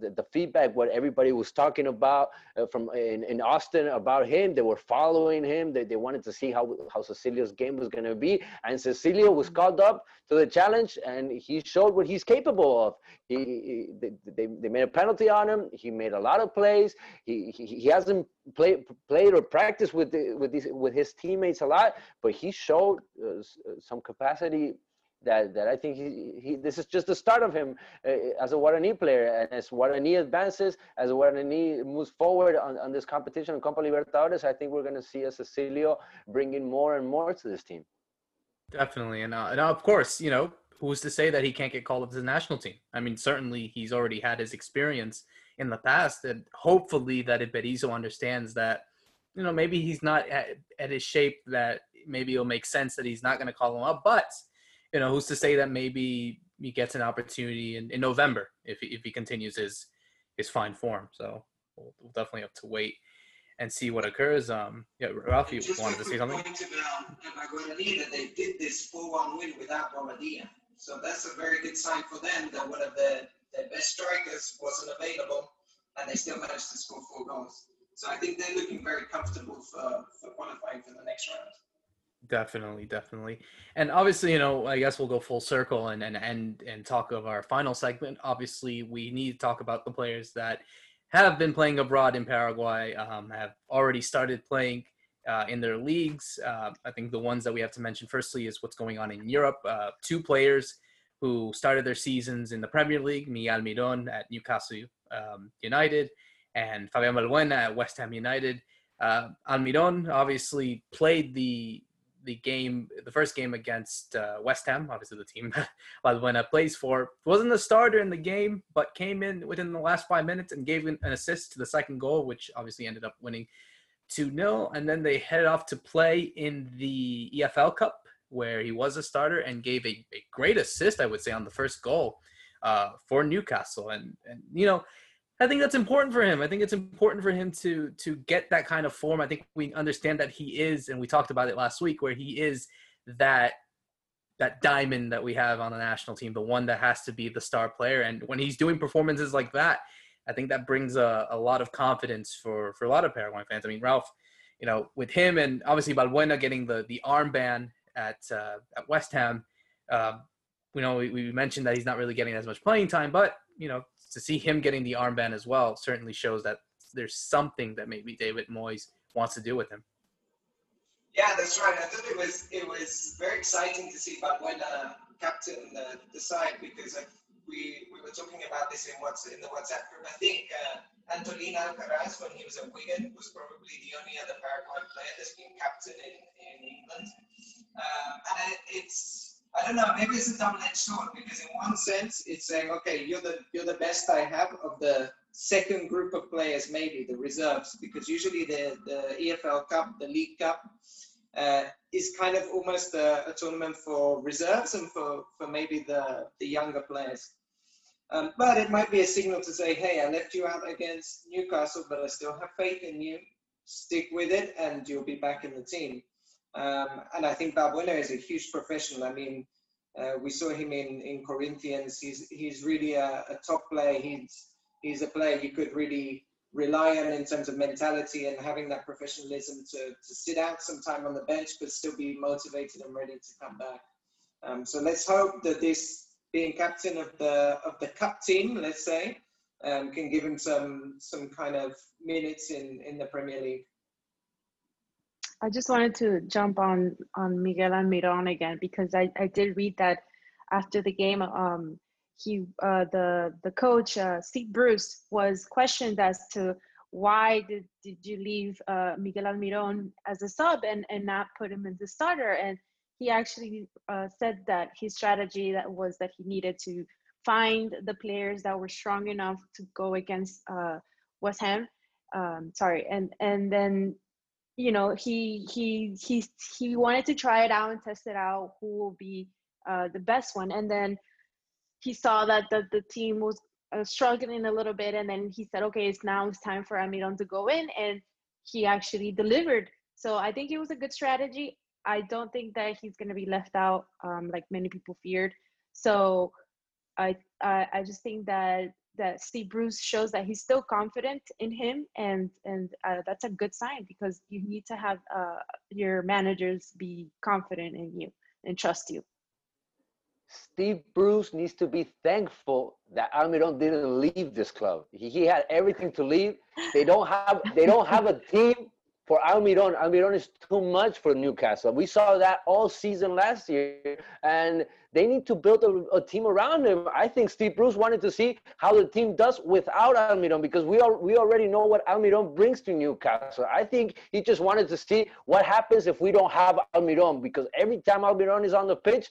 the, the, feedback what everybody was talking about uh, from in, in Austin about him. They were following him. They, they wanted to see how how Cecilio's game was going to be, and Cecilio was called up to the challenge, and he showed what he's capable of. He, he they, they, they made a penalty on him. He made a lot of plays. He he, he hasn't played played or practiced with the, with these with his teammates a lot, but he showed uh, some capacity that that I think he, he this is just the start of him uh, as a Guarani player. And as Guarani advances, as Guarani moves forward on, on this competition in Copa Libertadores, I think we're going to see a Cecilio bringing more and more to this team. Definitely, and uh, and of course, you know, who's to say that he can't get called up to the national team? I mean, certainly he's already had his experience in the past, and hopefully that Berizzo understands that, you know, maybe he's not at, at his shape that maybe it'll make sense that he's not going to call him up, but you know, who's to say that maybe he gets an opportunity in, in November if he, if he continues his his fine form. So we'll, we'll definitely have to wait and see what occurs. Um, yeah, Ralph, you wanted to say something? Point about, about that they did this 4-1 win without Bobadilla. So that's a very good sign for them that one of the, the best strikers wasn't available and they still managed to score four goals. So I think they're looking very comfortable for, for qualifying for the next round. Definitely, definitely. And obviously, you know, I guess we'll go full circle and and and, and talk of our final segment. Obviously, we need to talk about the players that have been playing abroad in Paraguay, um, have already started playing uh, in their leagues. Uh, I think the ones that we have to mention firstly is what's going on in Europe. Uh, two players who started their seasons in the Premier League, Miguel Almiron at Newcastle um, United and Fabian Balbuena at West Ham United. Uh, Almiron obviously played the the game, the first game against uh, West Ham, obviously the team Balbuena plays for, wasn't the starter in the game, but came in within the last five minutes and gave an assist to the second goal, which obviously ended up winning 2 0. And then they headed off to play in the EFL Cup, where he was a starter and gave a, a great assist, I would say, on the first goal uh, for Newcastle. And, and, you know, I think that's important for him. I think it's important for him to to get that kind of form. I think we understand that he is, and we talked about it last week, where he is that that diamond that we have on the national team, the one that has to be the star player. And when he's doing performances like that, I think that brings a, a lot of confidence for for a lot of Paraguayan fans. I mean, Ralph, you know, with him and obviously Balbuena getting the the armband at uh, at West Ham, uh, you know, we, we mentioned that he's not really getting as much playing time, but you know, to see him getting the armband as well certainly shows that there's something that maybe David Moyes wants to do with him. Yeah, that's right. I thought it was it was very exciting to see Balbuena captain the, the side because we we were talking about this in what's in the WhatsApp group. I think uh, Antolin Alcaraz, when he was at Wigan, was probably the only other Paraguayan player that's been captain in, in England. Um, and it's I don't know, maybe it's a double-edged sword because in one sense it's saying, okay, you're the you're the best I have of the second group of players, maybe the reserves, because usually the the EFL Cup, the League Cup, uh, is kind of almost a, a, tournament for reserves and for for maybe the the younger players. Um, but it might be a signal to say, hey, I left you out against Newcastle, but I still have faith in you. Stick with it, and you'll be back in the team. Um, and I think Balbuena is a huge professional. I mean, uh, we saw him in, in Corinthians. He's he's really a, a, top player. He's he's a player you could really rely on in terms of mentality and having that professionalism to, to sit out some time on the bench but still be motivated and ready to come back. Um, so let's hope that this being captain of the of the cup team, let's say, um, can give him some some kind of minutes in in the Premier League. I just wanted to jump on on Miguel Almiron again because I, I did read that after the game, um, he uh, the the coach uh, Steve Bruce was questioned as to why did, did you leave uh, Miguel Almiron as a sub and, and not put him as the starter? And he actually uh, said that his strategy that was that he needed to find the players that were strong enough to go against uh, West Ham. Um, sorry, and and then you know he he he he wanted to try it out and test it out who will be uh, the best one, and then he saw that the the team was uh, struggling a little bit, and then he said, okay, it's now it's time for Almiron to go in, and he actually delivered. So I think it was a good strategy. I don't think that he's going to be left out um, like many people feared. So I, I I just think that that Steve Bruce shows that he's still confident in him, and and uh, that's a good sign because you need to have uh, your managers be confident in you and trust you. Steve Bruce needs to be thankful that Almiron didn't leave this club. He, he had everything to leave. They don't have they don't have a team for Almiron. Almiron is too much for Newcastle. We saw that all season last year, and they need to build a, a, team around him. I think Steve Bruce wanted to see how the team does without Almiron because we all, we already know what Almiron brings to Newcastle. I think he just wanted to see what happens if we don't have Almiron because every time Almiron is on the pitch,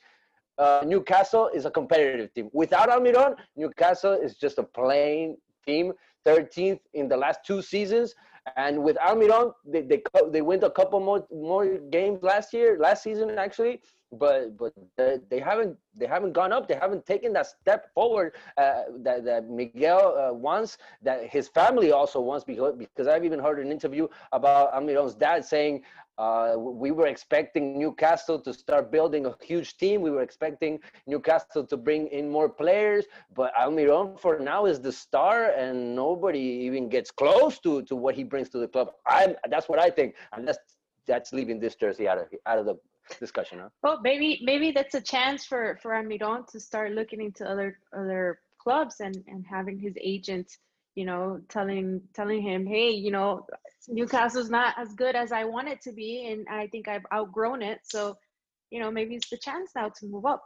uh, Newcastle is a competitive team. Without Almiron, Newcastle is just a plain team, 13th in the last two seasons. And with Almiron, they, they they went a couple more more games last year, last season actually, but but they haven't they haven't gone up. They haven't taken that step forward uh, that that Miguel uh, wants, that his family also wants. Because because I've even heard an interview about Almiron's dad saying uh, we were expecting Newcastle to start building a huge team. We were expecting Newcastle to bring in more players, but Almiron for now is the star, and nobody even gets close to, to what he brings to the club. I'm, that's what I think, and that's that's leaving this jersey out of out of the discussion. Huh? Well, maybe maybe that's a chance for for Almiron to start looking into other other clubs and and having his agent, you know, telling telling him, hey, you know, Newcastle's not as good as I want it to be, and I think I've outgrown it. So, you know, maybe it's the chance now to move up.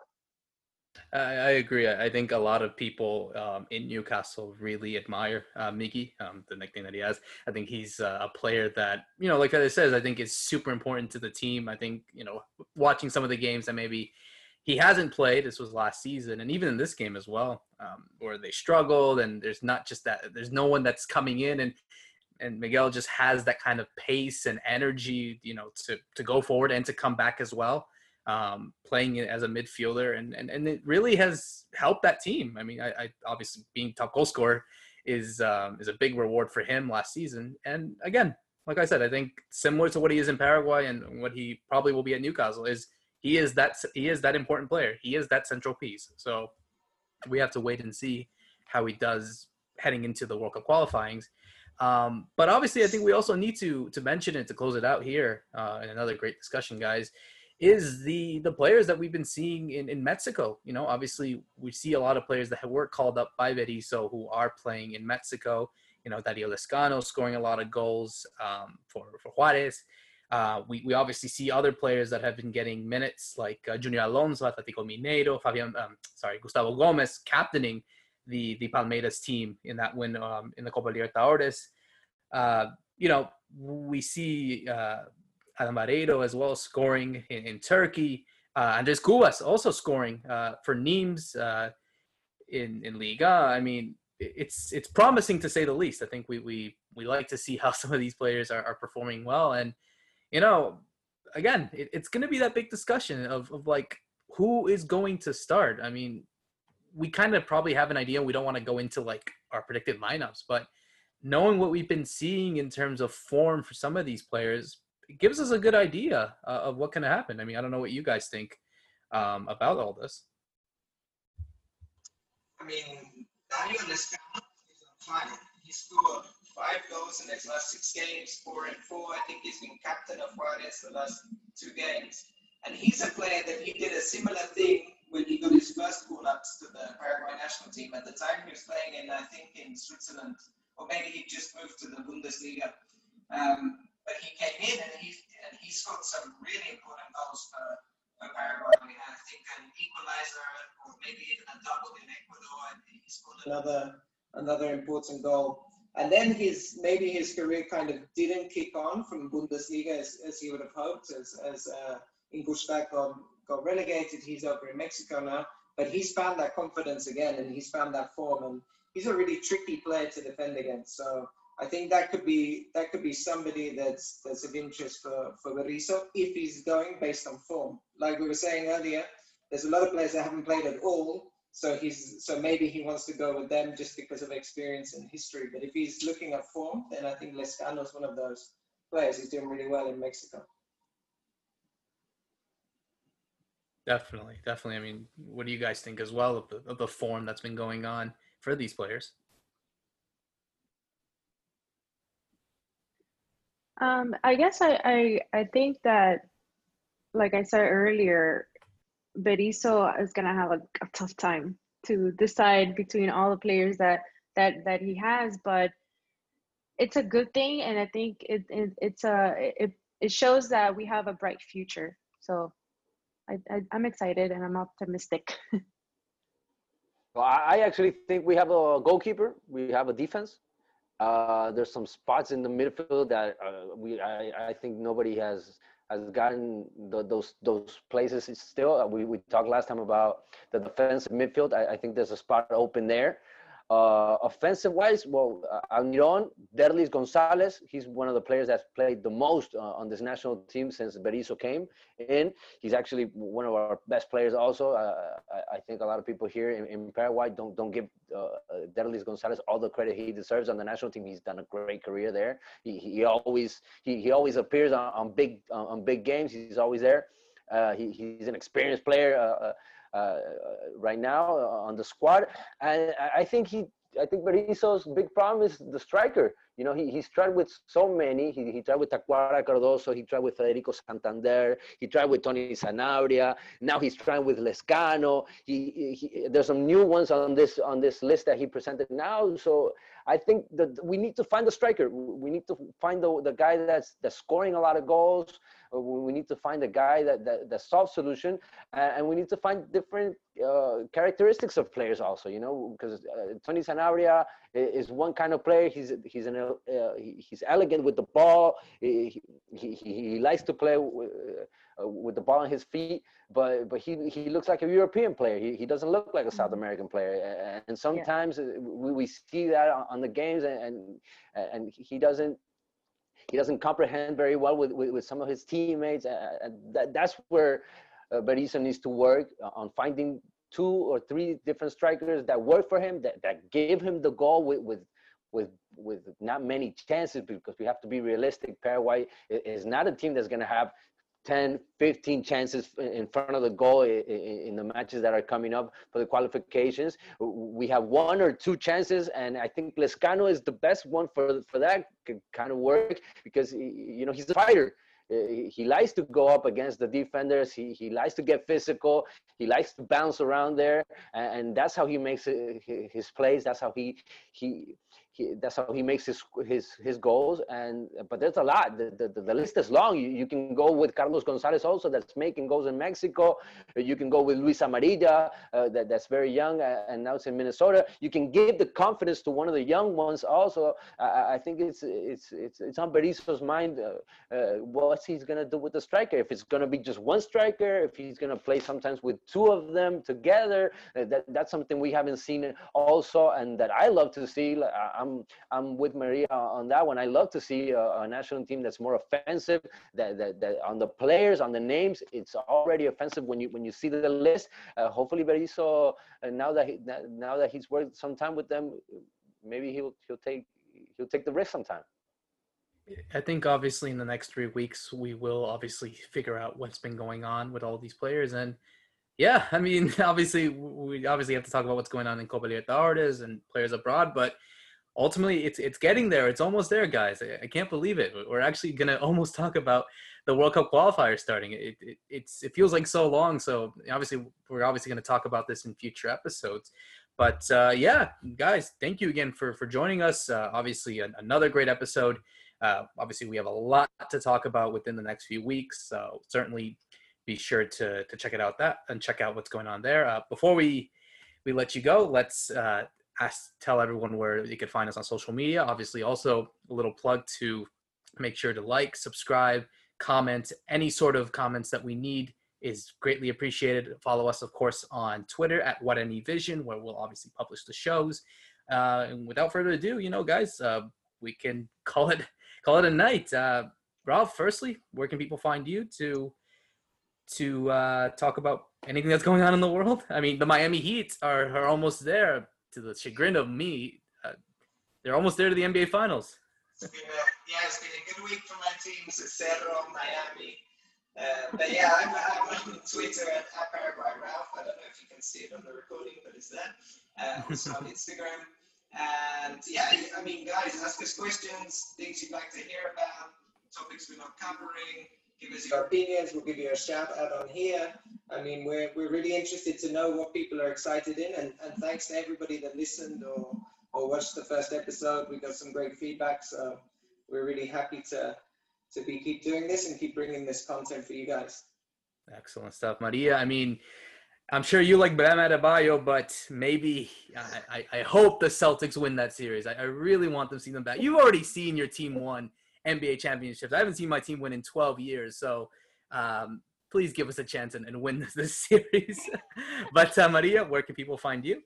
I, I agree. I think a lot of people um, in Newcastle really admire uh, um, the nickname that he has. I think he's uh, a player that, you know, like I says, I think is super important to the team. I think, you know, watching some of the games that maybe he hasn't played, this was last season, and even in this game as well, um, where they struggled, and there's not just that, there's no one that's coming in and and Miguel just has that kind of pace and energy, you know, to to go forward and to come back as well. Um, playing as a midfielder, and, and and it really has helped that team. I mean, I, I obviously being top goal scorer is um, is a big reward for him last season. And again, like I said, I think similar to what he is in Paraguay and what he probably will be at Newcastle is he is that he is that important player. He is that central piece. So we have to wait and see how he does heading into the World Cup qualifyings. Um, but obviously, I think we also need to to mention it to close it out here uh, in another great discussion, guys. Is the the players that we've been seeing in, in Mexico? You know, obviously we see a lot of players that were called up by Berizzo who are playing in Mexico. You know, Dario Lezcano scoring a lot of goals um, for for Juarez. Uh, we, we obviously see other players that have been getting minutes like uh, Junior Alonso, Atletico Mineiro, Fabian, um, sorry, Gustavo Gomez captaining the the Palmeiras team in that win um, in the Copa Libertadores. Uh, you know, we see uh, as well scoring in, in Turkey. Uh, Andres Cubas also scoring uh, for Nimes uh, in in Liga. I mean, it's it's promising to say the least. I think we we we like to see how some of these players are, are performing well, and you know, again, it, it's going to be that big discussion of of like who is going to start. I mean, we kind of probably have an idea. We don't want to go into like our predicted lineups, but knowing what we've been seeing in terms of form for some of these players, it gives us a good idea uh, of what can happen. I mean, I don't know what you guys think um, about all this. I mean, Daniel is five goals in his last six games, four and four. I think he's been captain of Juarez the last two games. And he's a player that he did a similar thing when he got his first call-ups to the Paraguay national team. At the time, he was playing in, I think, in Switzerland, or maybe he just moved to the Bundesliga. Um, but he came in and he and he scored some really important goals for, for Paraguay. I think an equalizer or maybe even a double in Ecuador, and he scored another another important goal And then his maybe his career kind of didn't kick on from Bundesliga as, as he would have hoped, as, as uh, Ingolstadt got, got relegated. He's over in Mexico now, but he's found that confidence again and he's found that form. And he's a really tricky player to defend against. So I think that could be that could be somebody that's that's of interest for for Berizzo if he's going based on form. Like we were saying earlier, there's a lot of players that haven't played at all. So he's so maybe he wants to go with them just because of experience and history. But if he's looking at form, then I think Lezcano is one of those players. He's doing really well in Mexico. Definitely, definitely. I mean, what do you guys think as well of the of the form that's been going on for these players? Um, I guess I, I I think that, like I said earlier, Berizzo is gonna have a, a tough time to decide between all the players that that that he has, but it's a good thing, and I think it, it it's a it it shows that we have a bright future. So, I, I I'm excited and I'm optimistic. Well, I actually think we have a goalkeeper. We have a defense. Uh, there's some spots in the midfield that uh, we I, I think nobody has has gotten the, those those places still. We we talked last time about the defensive midfield. I, I think there's a spot open there. Uh, offensive wise, well, uh, Almiron, Derlis Gonzalez, he's one of the players that's played the most uh, on this national team since Berizzo came in. He's actually one of our best players also. Uh, I, I, think a lot of people here in, in Paraguay don't don't give uh, uh, Derlis Gonzalez all the credit he deserves on the national team. He's done a great career there. He, he always he, he always appears on, on big on big games. He's always there. Uh, he, he's an experienced player. Uh, uh, right now uh, on the squad. And I think he, I think Berizzo's big problem is the striker. You know, he, he's tried with so many. He, he tried with Tacuara Cardozo. He tried with Federico Santander. He tried with Tony Sanabria. Now he's trying with Lezcano. He, he, there's some new ones on this on this list that he presented now. So I think that we need to find the striker. We need to find the, the guy that's that's scoring a lot of goals. We need to find a guy that that, that solves solution, and we need to find different uh, characteristics of players also. You know, because uh, Tony Sanabria is one kind of player. He's he's an uh, he's elegant with the ball. He, he, he likes to play with, uh, with the ball on his feet, but but he he looks like a European player. He, he doesn't look like a South mm-hmm. American player. And sometimes yeah. we, we see that on the games, and and, and he doesn't he doesn't comprehend very well with, with, with some of his teammates. And that, that's where uh, Berizzo needs to work on finding two or three different strikers that work for him, that, that give him the goal with, with with with not many chances because we have to be realistic. Paraguay is not a team that's going to have 10, 15 chances in front of the goal in the matches that are coming up for the qualifications. We have one or two chances, and I think Lezcano is the best one for for that kind of work because you know he's a fighter. Uh, he likes to go up against the defenders. He, he likes to get physical. He likes to bounce around there, and, and that's how he makes his plays. That's how he he he, that's how he makes his his his goals. And but there's a lot. The, the, the list is long. You, you can go with Carlos Gonzalez also, that's making goals in Mexico. You can go with Luis Amarilla, uh, that, that's very young uh, and now it's in Minnesota. You can give the confidence to one of the young ones also. I, I think it's it's it's it's on Berizzo's mind. Uh, uh, what he's gonna do with the striker? If it's gonna be just one striker, if he's gonna play sometimes with two of them together, uh, that that's something we haven't seen also, and that I love to see. I'm I'm with Maria on that one. I love to see a, a national team that's more offensive. That, that, that on the players, on the names, it's already offensive when you when you see the list. Uh, hopefully, Berizzo, uh, now that he, now that he's worked some time with them, maybe he'll he'll take he'll take the risk sometime. I think obviously in the next three weeks we will obviously figure out what's been going on with all these players and yeah, I mean obviously we obviously have to talk about what's going on in Copa Libertadores and players abroad, but ultimately it's it's getting there. It's almost there, guys. I, I can't believe it. We're actually gonna almost talk about the World Cup qualifier starting. It, it it's it feels like so long. So obviously we're obviously gonna talk about this in future episodes. But uh, yeah, guys, thank you again for for joining us. Uh, obviously another great episode. Uh, obviously we have a lot to talk about within the next few weeks. So certainly be sure to to check it out that and check out what's going on there. Uh, before we we let you go, let's uh, ask, tell everyone where you can find us on social media. Obviously, also a little plug to make sure to like, subscribe, comment. Any sort of comments that we need is greatly appreciated. Follow us, of course, on Twitter at What Any Vision, where we'll obviously publish the shows. Uh, and without further ado, you know, guys, uh, we can call it call it a night. Uh, Ralph, firstly, where can people find you to to uh, talk about anything that's going on in the world? I mean, the Miami Heat are, are almost there. To the chagrin of me, uh, they're almost there to the NBA Finals. It's been a, yeah, it's been a good week for my teams at Cerro, Miami. Uh, but yeah, I'm, I'm on Twitter at, at Paraguay Ralph. I don't know if you can see it on the recording, but it's there. Uh, also on Instagram. And yeah, I mean, guys, ask us questions, things you'd like to hear about, topics we're not covering. Give us your opinions. We'll give you a shout out on here. I mean, we're, we're really interested to know what people are excited in. And, and thanks to everybody that listened or, or watched the first episode. We got some great feedback. So we're really happy to, to be keep doing this and keep bringing this content for you guys. Excellent stuff, Maria. I mean, I'm sure you like Bam Adebayo, but maybe I, I, I, hope the Celtics win that series. I, I, really want them to see them back. You've already seen your team won NBA championships. I haven't seen my team win in 12 years, so um, please give us a chance and, and win this, this series. but uh, Maria, where can people find you?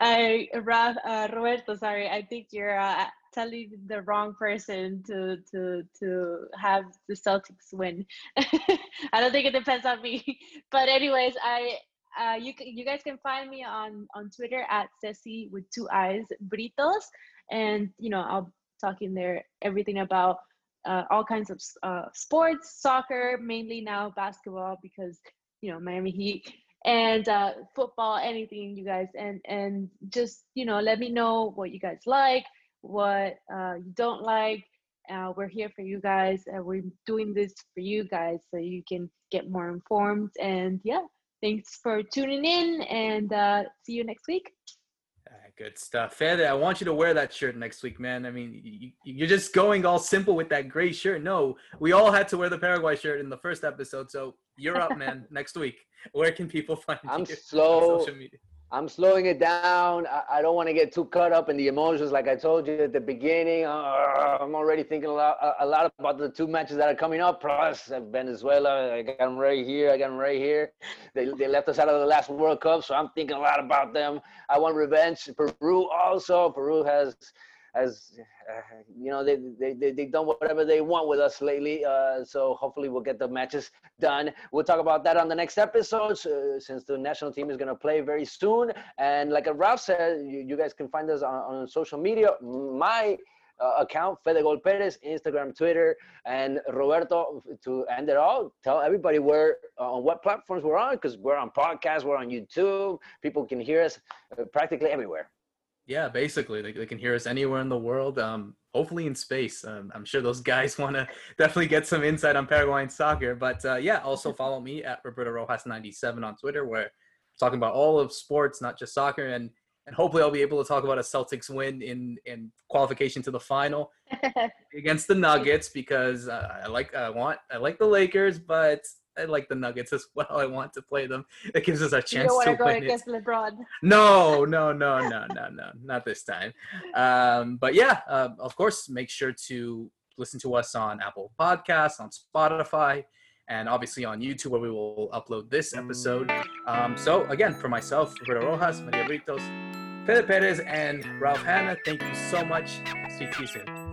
I, uh, uh, Roberto, sorry, I think you're uh, telling the wrong person to to to have the Celtics win. I don't think it depends on me. But anyways, I uh, you you guys can find me on on Twitter at Ceci with two eyes Britos, and you know I'll talk in there everything about uh, all kinds of uh, sports, soccer, mainly now basketball because you know Miami Heat and uh, football, anything you guys, and and just you know let me know what you guys like, what uh, you don't like. Uh, we're here for you guys, and we're doing this for you guys so you can get more informed. And yeah, thanks for tuning in, and uh, see you next week. Good stuff. Fede, I want you to wear that shirt next week, man. I mean, you, are just going all simple with that gray shirt. No, we all had to wear the Paraguay shirt in the first episode. So you're up, man, next week. Where can people find I'm you social media? I'm slowing it down. I, I don't want to get too caught up in the emotions. Like I told you at the beginning, uh, I'm already thinking a lot, a lot about the two matches that are coming up. Plus Venezuela, I got them right here. I got them right here. They, they left us out of the last World Cup, so I'm thinking a lot about them. I want revenge. Peru also. Peru has as uh, you know they, they, they, they done whatever they want with us lately uh, so hopefully we'll get the matches done we'll talk about that on the next episode uh, since the national team is going to play very soon and like ralph said you, you guys can find us on, on social media my uh, account, Fede Gol Perez, Instagram, Twitter, and Roberto. To end it all, tell everybody where uh, on what platforms we're on because we're on podcasts, we're on YouTube. People can hear us uh, practically everywhere. Yeah, basically, they, they can hear us anywhere in the world. Um, hopefully in space. Um, I'm sure those guys want to definitely get some insight on Paraguayan soccer. But uh, yeah, also follow me at Roberto Rojas 97 on Twitter, where I'm talking about all of sports, not just soccer, and and hopefully I'll be able to talk about a Celtics win in in qualification to the final against the Nuggets because uh, I like I want I like the Lakers, but I like the Nuggets as well. I want to play them. It gives us a chance you don't want to, go win against it. LeBron. No, no, no, no, no, no, not this time. Um, but yeah, uh, of course, make sure to listen to us on Apple Podcasts, on Spotify, and obviously on YouTube, where we will upload this episode. Um, so again, for myself, Roberto Rojas, Maria Britos, Fede Perez, and Ralph Hanna, thank you so much. Speak to you soon.